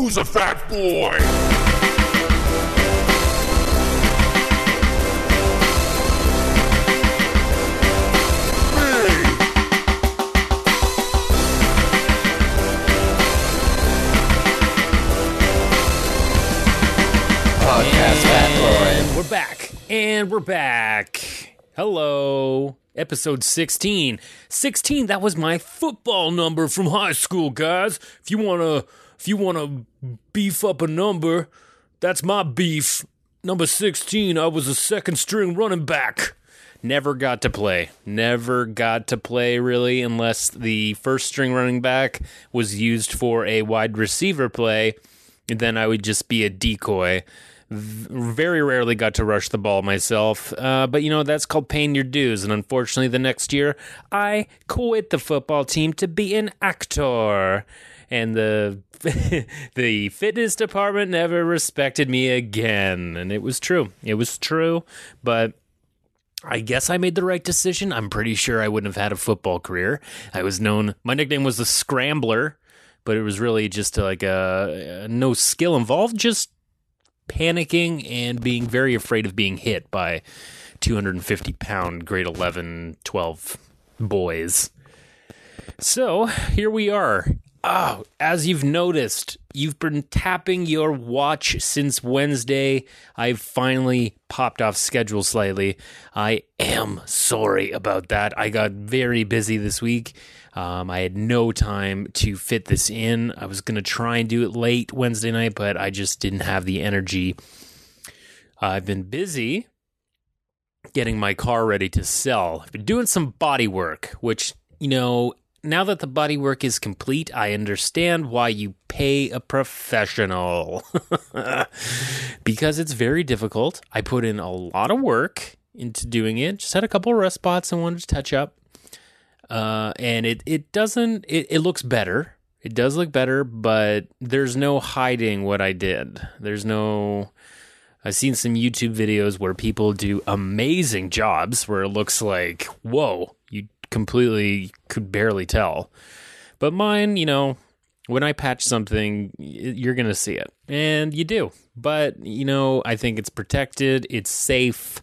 Who's a fat boy? Me. Podcast Fat And we're back. And we're back. Hello. Episode 16. 16, that was my football number from high school, guys. If you want to if you want to beef up a number, that's my beef. Number 16, I was a second string running back. Never got to play. Never got to play really unless the first string running back was used for a wide receiver play. Then I would just be a decoy very rarely got to rush the ball myself, uh, but you know that's called paying your dues. And unfortunately, the next year I quit the football team to be an actor, and the the fitness department never respected me again. And it was true. It was true, but. I guess I made the right decision. I'm pretty sure I wouldn't have had a football career. I was known, my nickname was the Scrambler, but it was really just like a, no skill involved, just panicking and being very afraid of being hit by 250 pound grade 11, 12 boys. So here we are. Oh, as you've noticed, you've been tapping your watch since Wednesday. I've finally popped off schedule slightly. I am sorry about that. I got very busy this week. Um, I had no time to fit this in. I was going to try and do it late Wednesday night, but I just didn't have the energy. I've been busy getting my car ready to sell. I've been doing some body work, which, you know, now that the body work is complete, I understand why you pay a professional. because it's very difficult. I put in a lot of work into doing it. Just had a couple of spots I wanted to touch up. Uh, and it, it doesn't, it, it looks better. It does look better, but there's no hiding what I did. There's no. I've seen some YouTube videos where people do amazing jobs where it looks like, whoa, completely could barely tell. But mine, you know, when I patch something, you're going to see it. And you do. But, you know, I think it's protected, it's safe,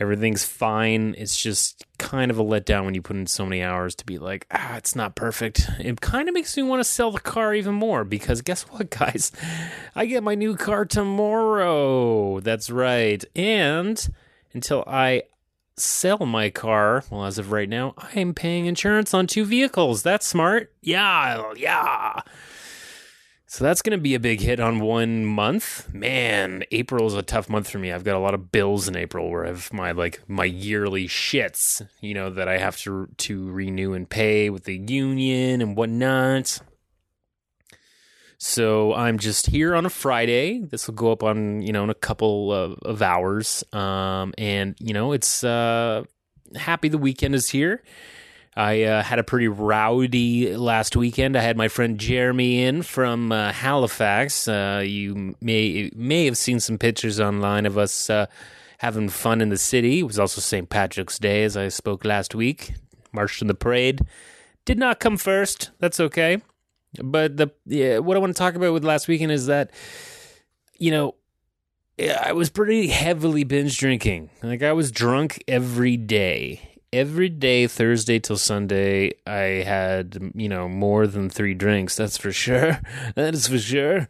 everything's fine. It's just kind of a letdown when you put in so many hours to be like, ah, it's not perfect. It kind of makes me want to sell the car even more because guess what, guys? I get my new car tomorrow. That's right. And until I sell my car, well, as of right now, I am paying insurance on two vehicles. That's smart. Yeah, yeah. So that's going to be a big hit on one month. Man, April is a tough month for me. I've got a lot of bills in April where I have my like my yearly shits, you know, that I have to to renew and pay with the union and whatnot. So I'm just here on a Friday. This will go up on you know in a couple of, of hours, um, and you know it's uh, happy the weekend is here. I uh, had a pretty rowdy last weekend. I had my friend Jeremy in from uh, Halifax. Uh, you may may have seen some pictures online of us uh, having fun in the city. It was also St. Patrick's Day, as I spoke last week. Marched in the parade. Did not come first. That's okay. But the yeah, what I want to talk about with last weekend is that you know I was pretty heavily binge drinking. Like I was drunk every day. Every day thursday till sunday i had you know more than three drinks that's for sure. That is for sure.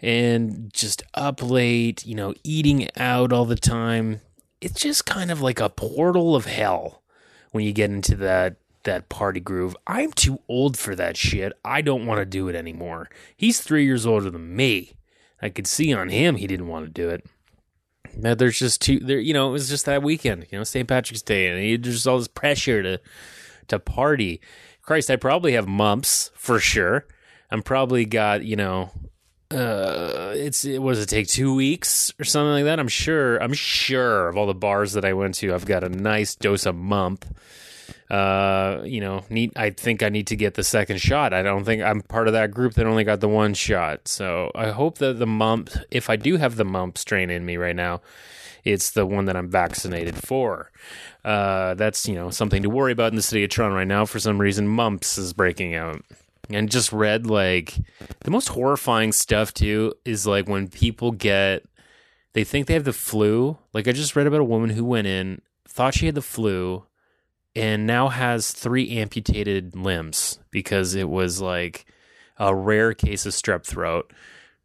And just up late you know eating out all the time. It's just kind of like a portal of hell when you get into that that party groove. I'm too old for that shit. I don't want to do it anymore. He's three years older than me. I could see on him he didn't want to do it. Now there's just two there you know it was just that weekend you know st patrick's day and there's just all this pressure to to party. Christ i probably have mumps for sure. I'm probably got you know uh it's it was it take two weeks or something like that? I'm sure i'm sure of all the bars that i went to i've got a nice dose of mump uh you know need i think i need to get the second shot. I don't think i'm part of that group that only got the one shot. So i hope that the mump if i do have the mump strain in me right now it's the one that i'm vaccinated for. Uh that's you know something to worry about in the city of toronto right now. For some reason mumps is breaking out. And just read like the most horrifying stuff too is like when people get they think they have the flu. Like I just read about a woman who went in, thought she had the flu, and now has three amputated limbs because it was like a rare case of strep throat,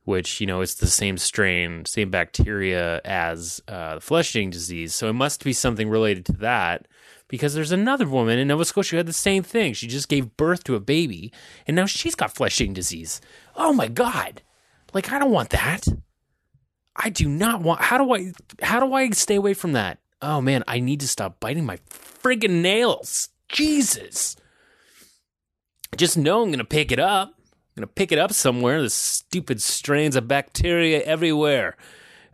which you know it's the same strain, same bacteria as uh, the flesh eating disease. So it must be something related to that. Because there's another woman in Nova Scotia who had the same thing. She just gave birth to a baby, and now she's got flesh eating disease. Oh my god! Like I don't want that. I do not want. How do I? How do I stay away from that? Oh man, I need to stop biting my friggin' nails. Jesus. Just know I'm gonna pick it up. I'm gonna pick it up somewhere. The stupid strains of bacteria everywhere.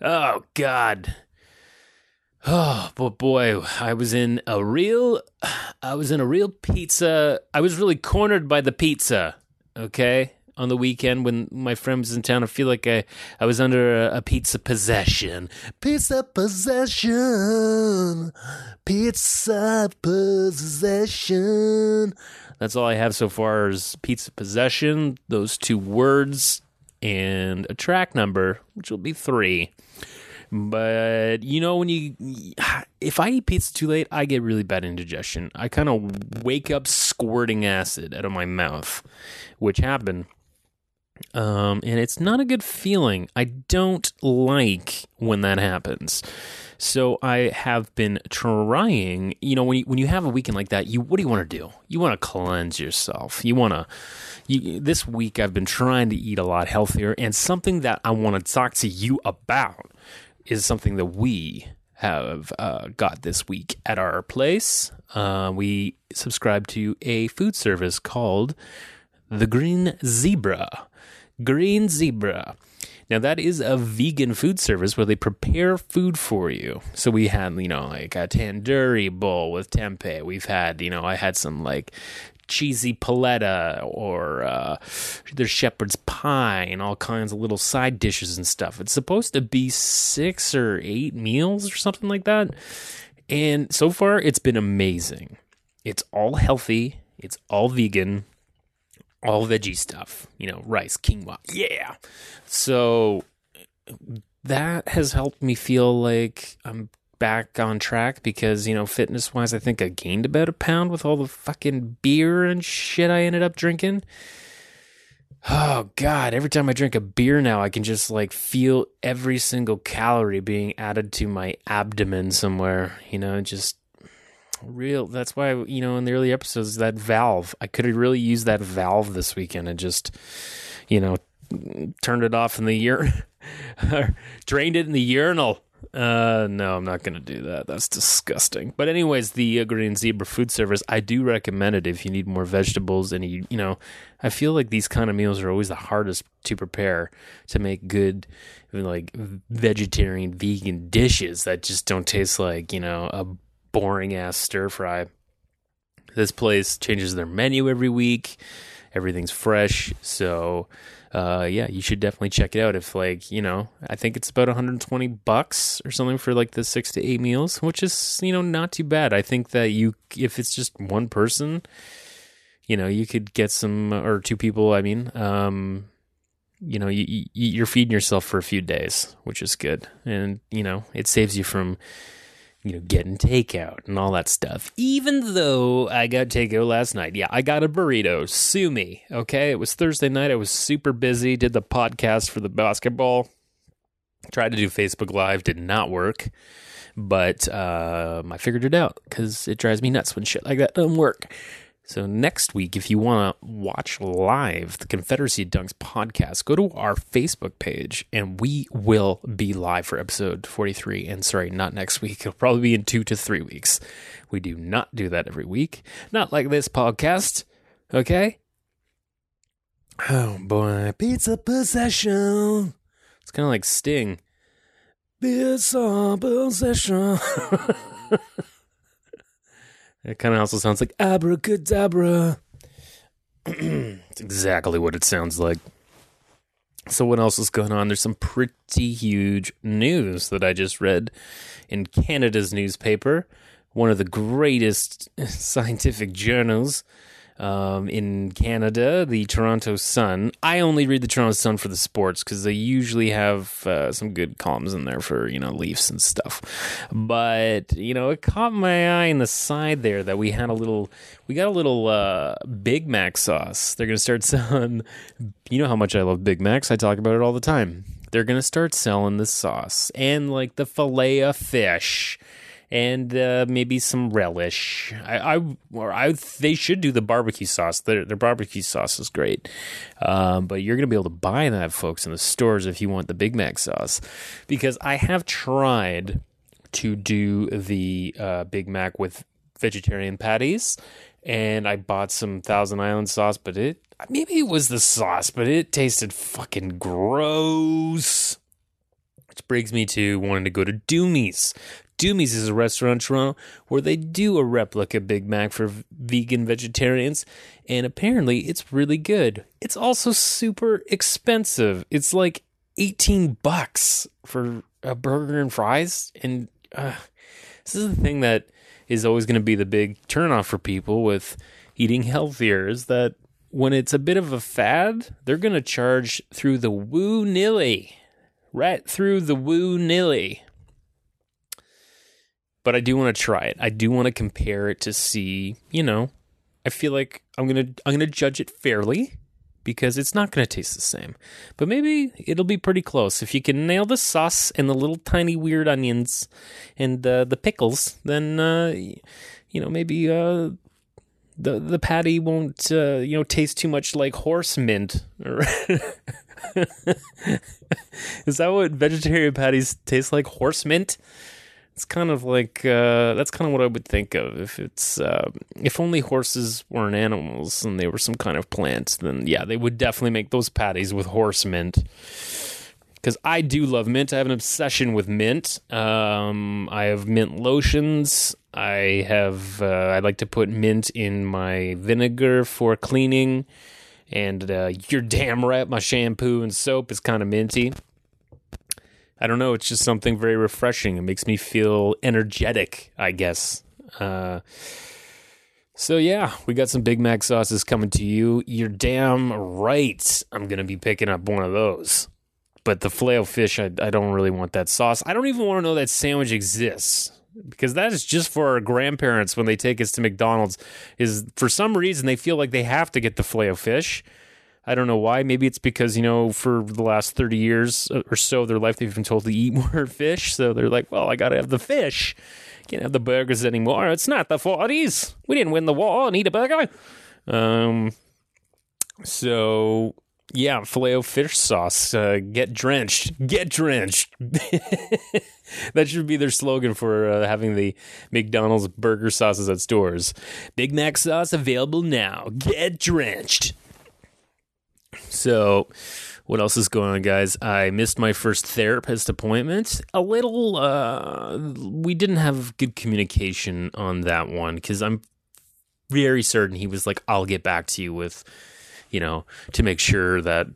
Oh God. Oh, but boy, I was in a real, I was in a real pizza. I was really cornered by the pizza. Okay, on the weekend when my friend was in town, I feel like I, I was under a, a pizza possession. Pizza possession. Pizza possession. That's all I have so far is pizza possession, those two words, and a track number, which will be three. But you know, when you if I eat pizza too late, I get really bad indigestion. I kind of wake up squirting acid out of my mouth, which happened. Um, and it's not a good feeling. I don't like when that happens. So I have been trying. You know, when you, when you have a weekend like that, you what do you want to do? You want to cleanse yourself. You want to. You, this week I've been trying to eat a lot healthier, and something that I want to talk to you about is something that we have uh, got this week at our place. Uh, we subscribe to a food service called the Green Zebra. Green Zebra. Now that is a vegan food service where they prepare food for you. So we had, you know, like a tandoori bowl with tempeh. We've had, you know, I had some like cheesy paleta or uh, there's shepherd's pie and all kinds of little side dishes and stuff. It's supposed to be six or eight meals or something like that. And so far, it's been amazing. It's all healthy, it's all vegan, all veggie stuff, you know, rice, quinoa. Yeah. So that has helped me feel like I'm back on track because, you know, fitness wise, I think I gained about a pound with all the fucking beer and shit I ended up drinking. Oh God, every time I drink a beer now, I can just like feel every single calorie being added to my abdomen somewhere, you know, just real. That's why, you know, in the early episodes, that valve, I could have really used that valve this weekend and just, you know, turned it off in the urine, drained it in the urinal. Uh, no, I'm not going to do that. That's disgusting. But anyways, the uh, Green Zebra food service, I do recommend it if you need more vegetables and you, you know, I feel like these kind of meals are always the hardest to prepare to make good like vegetarian vegan dishes that just don't taste like, you know, a boring ass stir fry. This place changes their menu every week. Everything's fresh. So, uh, yeah, you should definitely check it out. If like you know, I think it's about 120 bucks or something for like the six to eight meals, which is you know not too bad. I think that you, if it's just one person, you know, you could get some or two people. I mean, um, you know, you, you you're feeding yourself for a few days, which is good, and you know, it saves you from you know, getting takeout and all that stuff. Even though I got takeout last night. Yeah, I got a burrito. Sue me. Okay. It was Thursday night. I was super busy. Did the podcast for the basketball. Tried to do Facebook Live. Did not work. But um, I figured it out because it drives me nuts when shit like that doesn't work. So next week, if you want to watch live the Confederacy Dunks podcast, go to our Facebook page and we will be live for episode 43. And sorry, not next week. It'll probably be in two to three weeks. We do not do that every week. Not like this podcast. Okay? Oh boy. Pizza possession. It's kind of like Sting. Pizza possession. It kind of also sounds like abracadabra. it's exactly what it sounds like. So, what else is going on? There's some pretty huge news that I just read in Canada's newspaper, one of the greatest scientific journals. Um, in Canada, the Toronto Sun. I only read the Toronto Sun for the sports because they usually have uh, some good columns in there for you know Leafs and stuff. But you know, it caught my eye in the side there that we had a little, we got a little uh, Big Mac sauce. They're gonna start selling. You know how much I love Big Macs. I talk about it all the time. They're gonna start selling the sauce and like the fillet of fish and uh, maybe some relish. I, I, or I, they should do the barbecue sauce. Their, their barbecue sauce is great, um, but you're going to be able to buy that, folks, in the stores if you want the Big Mac sauce, because I have tried to do the uh, Big Mac with vegetarian patties, and I bought some Thousand Island sauce, but it maybe it was the sauce, but it tasted fucking gross. Which brings me to wanting to go to Doomie's. Doomie's is a restaurant in Toronto where they do a replica Big Mac for vegan vegetarians, and apparently it's really good. It's also super expensive. It's like 18 bucks for a burger and fries, and uh, this is the thing that is always going to be the big turnoff for people with eating healthier is that when it's a bit of a fad, they're going to charge through the woo nilly. Right through the woo nilly but I do want to try it. I do want to compare it to see, you know, I feel like I'm going to I'm going to judge it fairly because it's not going to taste the same. But maybe it'll be pretty close. If you can nail the sauce and the little tiny weird onions and uh, the pickles, then uh, you know, maybe uh, the the patty won't uh, you know taste too much like horse mint. Is that what vegetarian patties taste like? Horse mint? It's kind of like uh, that's kind of what I would think of if it's uh, if only horses weren't animals and they were some kind of plant, then yeah, they would definitely make those patties with horse mint. Because I do love mint. I have an obsession with mint. Um, I have mint lotions. I have. Uh, I like to put mint in my vinegar for cleaning, and uh, you're damn right. My shampoo and soap is kind of minty. I don't know. It's just something very refreshing. It makes me feel energetic, I guess. Uh, so yeah, we got some Big Mac sauces coming to you. You're damn right. I'm gonna be picking up one of those. But the flail fish, I, I don't really want that sauce. I don't even want to know that sandwich exists because that is just for our grandparents when they take us to McDonald's. Is for some reason they feel like they have to get the flail fish I don't know why. Maybe it's because, you know, for the last 30 years or so of their life, they've been told to eat more fish. So they're like, well, I got to have the fish. Can't have the burgers anymore. It's not the 40s. We didn't win the war and eat a burger. Um, so, yeah, filet fish sauce. Uh, get drenched. Get drenched. that should be their slogan for uh, having the McDonald's burger sauces at stores. Big Mac sauce available now. Get drenched. So, what else is going on, guys? I missed my first therapist appointment. A little, uh, we didn't have good communication on that one because I'm very certain he was like, I'll get back to you with, you know, to make sure that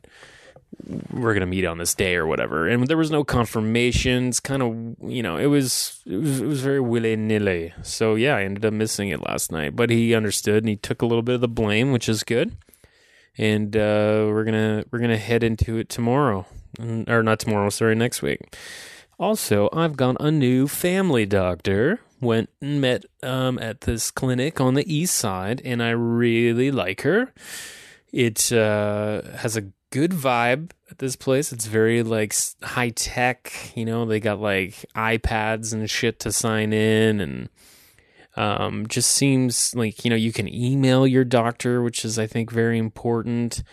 we're gonna meet on this day or whatever. And there was no confirmations. Kind of, you know, it was it was it was very willy nilly. So yeah, I ended up missing it last night. But he understood and he took a little bit of the blame, which is good and uh, we're gonna we're gonna head into it tomorrow, or not tomorrow. Sorry, next week. Also, I've got a new family doctor. Went and met um, at this clinic on the east side, and I really like her. It uh, has a good vibe at this place. It's very like high tech. You know, they got like iPads and shit to sign in, and um, just seems like you know you can email your doctor, which is I think very important.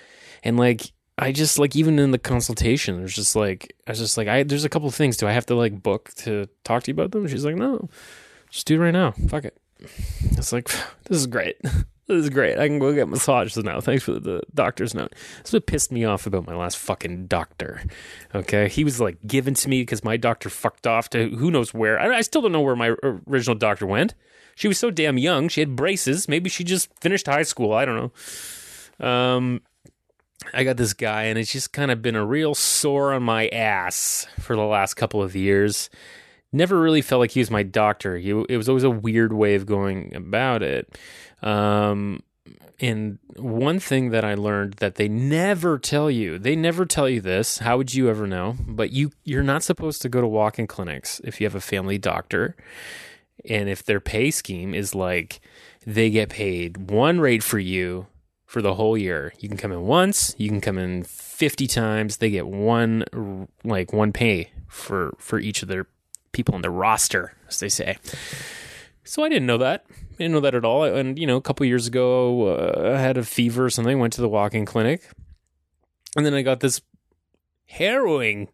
And like I just like even in the consultation, there's just like I was just like I there's a couple of things. Do I have to like book to talk to you about them? She's like, no, just do it right now. Fuck it. It's like this is great. This is great. I can go get massages now. Thanks for the doctor's note. This what pissed me off about my last fucking doctor. Okay, he was like given to me because my doctor fucked off to who knows where. I, I still don't know where my original doctor went. She was so damn young. She had braces. Maybe she just finished high school. I don't know. Um, I got this guy, and it's just kind of been a real sore on my ass for the last couple of years. Never really felt like he was my doctor. He, it was always a weird way of going about it. Um, and one thing that I learned that they never tell you, they never tell you this. How would you ever know? But you you're not supposed to go to walk-in clinics if you have a family doctor. And if their pay scheme is like they get paid one rate for you for the whole year. You can come in once, you can come in 50 times. They get one like one pay for for each of their people on their roster, as they say. So I didn't know that. Didn't know that at all. And you know, a couple years ago, uh, I had a fever or something. Went to the walk-in clinic, and then I got this harrowing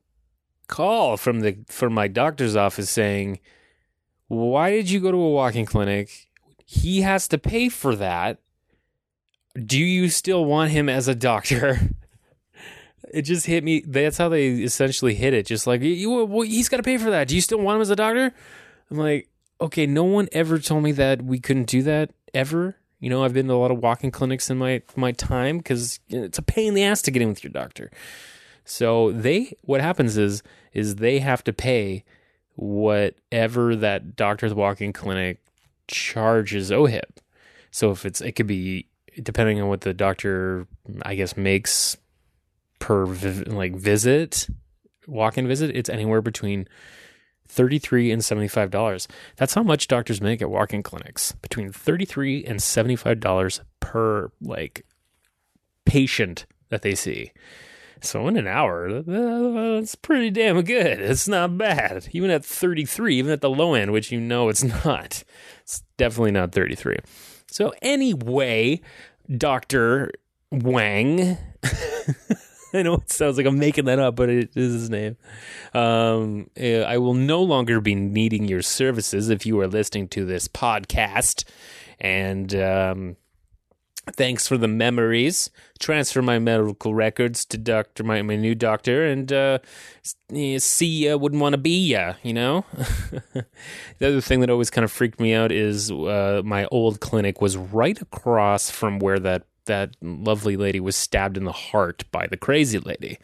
call from the from my doctor's office saying, "Why did you go to a walk-in clinic? He has to pay for that. Do you still want him as a doctor?" it just hit me. That's how they essentially hit it. Just like you, he's got to pay for that. Do you still want him as a doctor? I'm like, okay, no one ever told me that we couldn't do that ever. You know, I've been to a lot of walk-in clinics in my my time because it's a pain in the ass to get in with your doctor. So they, what happens is, is they have to pay whatever that doctor's walk-in clinic charges OHIP. So if it's, it could be depending on what the doctor, I guess, makes per vi- like visit, walk-in visit. It's anywhere between 33 and $75. That's how much doctors make at walk-in clinics. Between 33 and $75 per like patient that they see. So in an hour, that's pretty damn good. It's not bad. Even at 33, even at the low end, which you know it's not. It's definitely not 33. So anyway, Dr. Wang I know it sounds like I'm making that up, but it is his name. Um, eh, I will no longer be needing your services if you are listening to this podcast. And um, thanks for the memories. Transfer my medical records to doctor my, my new doctor, and uh, see ya wouldn't want to be ya. You know. the other thing that always kind of freaked me out is uh, my old clinic was right across from where that that lovely lady was stabbed in the heart by the crazy lady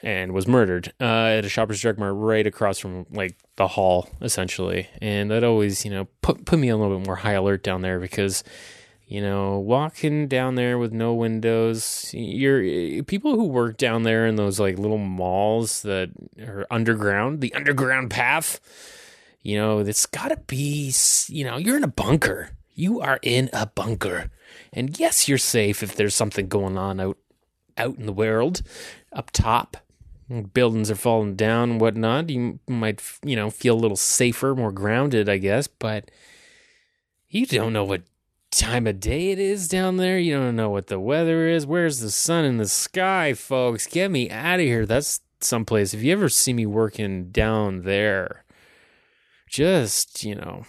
and was murdered uh, at a Shoppers Drug Mart right across from like the hall, essentially. And that always, you know, put put me a little bit more high alert down there because, you know, walking down there with no windows, you're people who work down there in those like little malls that are underground, the underground path. You know, it's got to be, you know, you're in a bunker. You are in a bunker. And yes, you're safe if there's something going on out out in the world, up top. Buildings are falling down and whatnot. You might, you know, feel a little safer, more grounded, I guess. But you don't know what time of day it is down there. You don't know what the weather is. Where's the sun in the sky, folks? Get me out of here. That's someplace. If you ever see me working down there, just, you know,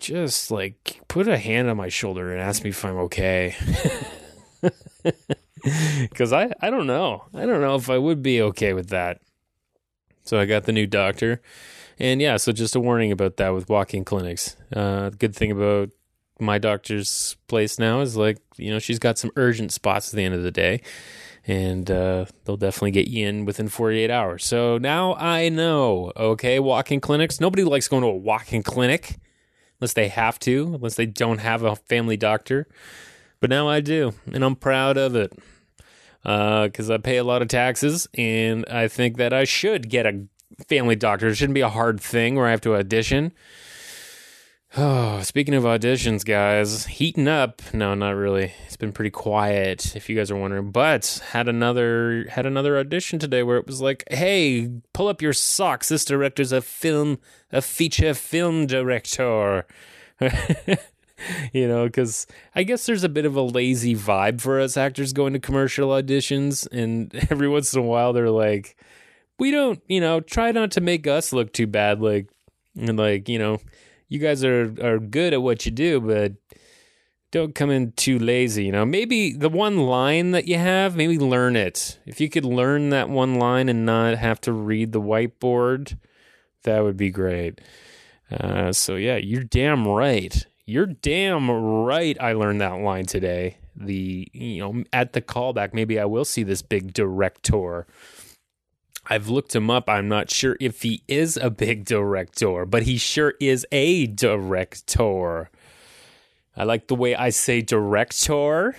just like put a hand on my shoulder and ask me if I'm okay. Because I, I don't know. I don't know if I would be okay with that. So I got the new doctor. And yeah, so just a warning about that with walk-in clinics. Uh, good thing about my doctor's place now is like, you know, she's got some urgent spots at the end of the day. And uh, they'll definitely get you in within 48 hours. So now I know, okay, walk-in clinics. Nobody likes going to a walk-in clinic unless they have to, unless they don't have a family doctor. But now I do, and I'm proud of it because uh, I pay a lot of taxes, and I think that I should get a family doctor. It shouldn't be a hard thing where I have to audition. Oh, speaking of auditions, guys, heating up. No, not really. It's been pretty quiet, if you guys are wondering. But had another had another audition today where it was like, "Hey, pull up your socks. This director's a film, a feature film director." you know, because I guess there's a bit of a lazy vibe for us actors going to commercial auditions, and every once in a while they're like, "We don't, you know, try not to make us look too bad." Like, and like, you know you guys are are good at what you do, but don't come in too lazy. You know, maybe the one line that you have, maybe learn it. If you could learn that one line and not have to read the whiteboard, that would be great. Uh, so yeah, you're damn right. You're damn right. I learned that line today. The you know at the callback, maybe I will see this big director I've looked him up. I'm not sure if he is a big director, but he sure is a director. I like the way I say director.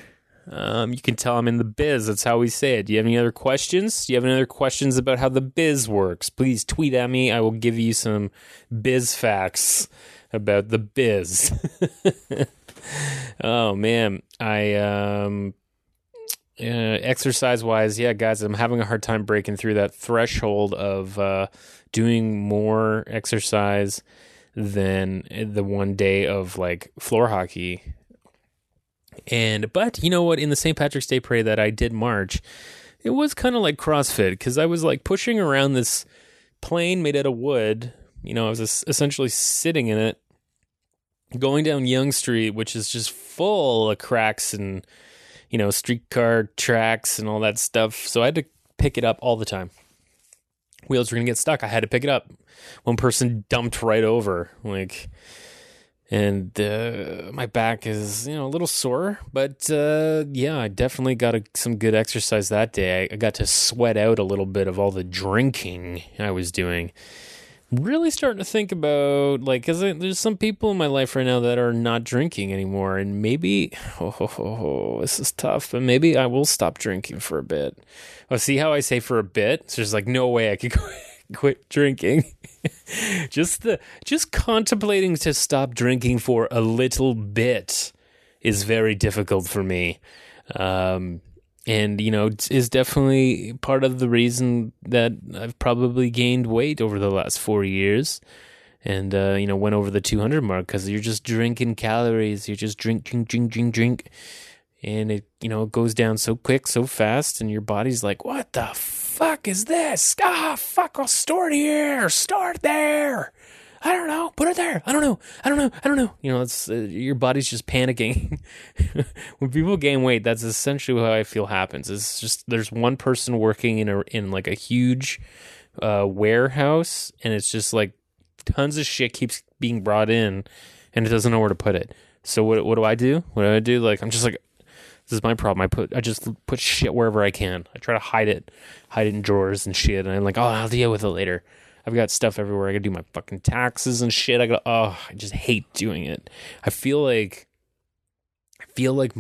Um, you can tell I'm in the biz. That's how we say it. Do you have any other questions? Do you have any other questions about how the biz works? Please tweet at me. I will give you some biz facts about the biz. oh man, I um, uh, exercise wise, yeah, guys, I'm having a hard time breaking through that threshold of uh, doing more exercise than the one day of like floor hockey and but you know what? In the St. Patrick's Day parade that I did March, it was kind of like CrossFit because I was like pushing around this plane made out of wood. You know, I was essentially sitting in it, going down Yonge Street, which is just full of cracks and you know streetcar tracks and all that stuff. So I had to pick it up all the time. Wheels were gonna get stuck. I had to pick it up. One person dumped right over, like and uh, my back is you know a little sore but uh, yeah i definitely got a, some good exercise that day I, I, got to sweat out a little bit of all the drinking i was doing really starting to think about like because there's some people in my life right now that are not drinking anymore and maybe oh, oh, oh, this is tough but maybe i will stop drinking for a bit oh see how i say for a bit so there's like no way i could quit drinking. just the just contemplating to stop drinking for a little bit is very difficult for me. Um, and you know is definitely part of the reason that I've probably gained weight over the last 4 years and uh, you know went over the 200 mark cuz you're just drinking calories you're just drink drink drink drink drink and it you know goes down so quick so fast and your body's like what the fuck is this? Ah, fuck, I'll store it here. Start there. I don't know. Put it there. I don't know. I don't know. I don't know. You know, it's uh, your body's just panicking. when people gain weight, that's essentially how I feel happens. It's just there's one person working in a in like a huge uh, warehouse, and it's just like tons of shit keeps being brought in, and it doesn't know where to put it. So what what do I do? What do I do? Like I'm just like this is my problem. I put I just put shit wherever I can. I try to hide it, hide it in drawers and shit. And I'm like, oh, I'll deal with it later. I've got stuff everywhere. I gotta do my fucking taxes and shit. I got oh, I just hate doing it. I feel like I feel like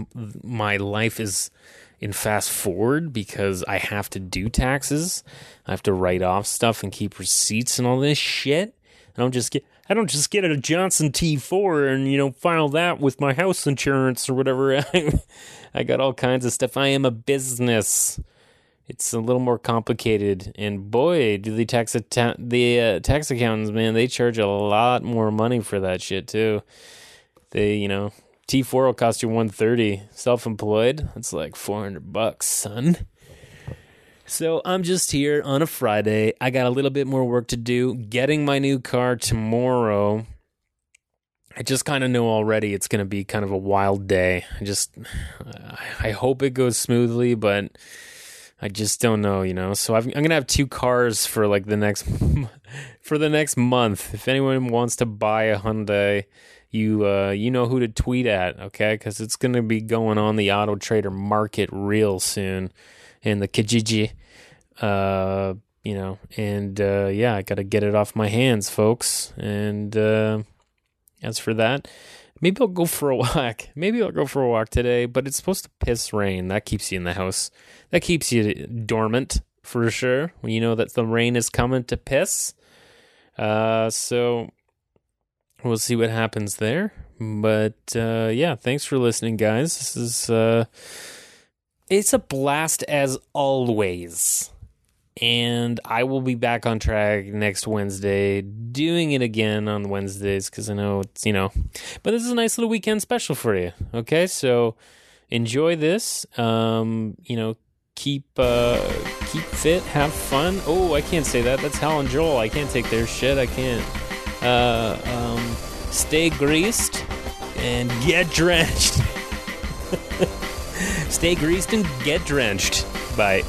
my life is in fast forward because I have to do taxes. I have to write off stuff and keep receipts and all this shit. I don't just get I don't just get a Johnson T4 and you know file that with my house insurance or whatever. I got all kinds of stuff. I am a business. It's a little more complicated, and boy, do the tax ta- the uh, tax accountants, man, they charge a lot more money for that shit too. They, you know, T four will cost you one thirty. Self employed, it's like four hundred bucks, son. So I'm just here on a Friday. I got a little bit more work to do. Getting my new car tomorrow. I just kind of know already it's going to be kind of a wild day. I just, I hope it goes smoothly, but I just don't know, you know. So i am to have two cars for like the next, for the next month. If anyone wants to buy a Hyundai, you, uh, you know who to tweet at, okay? Because it's to be going on the Auto Trader market real soon, in the Kijiji, uh, you know. And uh, yeah, I got to get it off my hands, folks, and. Uh, as for that, maybe I'll go for a walk. Maybe I'll go for a walk today, but it's supposed to piss rain. That keeps you in the house. That keeps you dormant for sure when you know that the rain is coming to piss. Uh, so we'll see what happens there. But uh, yeah, thanks for listening, guys. This is uh, it's a blast as always and I will be back on track next Wednesday, doing it again on Wednesdays because I know it's, you know, but this is a nice little weekend special for you. Okay, so enjoy this. Um, you know, keep uh, keep fit, have fun. Oh, I can't say that. That's Hal and Joanne. I can't take their shit. I can't. Uh, um, stay greased and get drenched. stay greased and get drenched. Bye.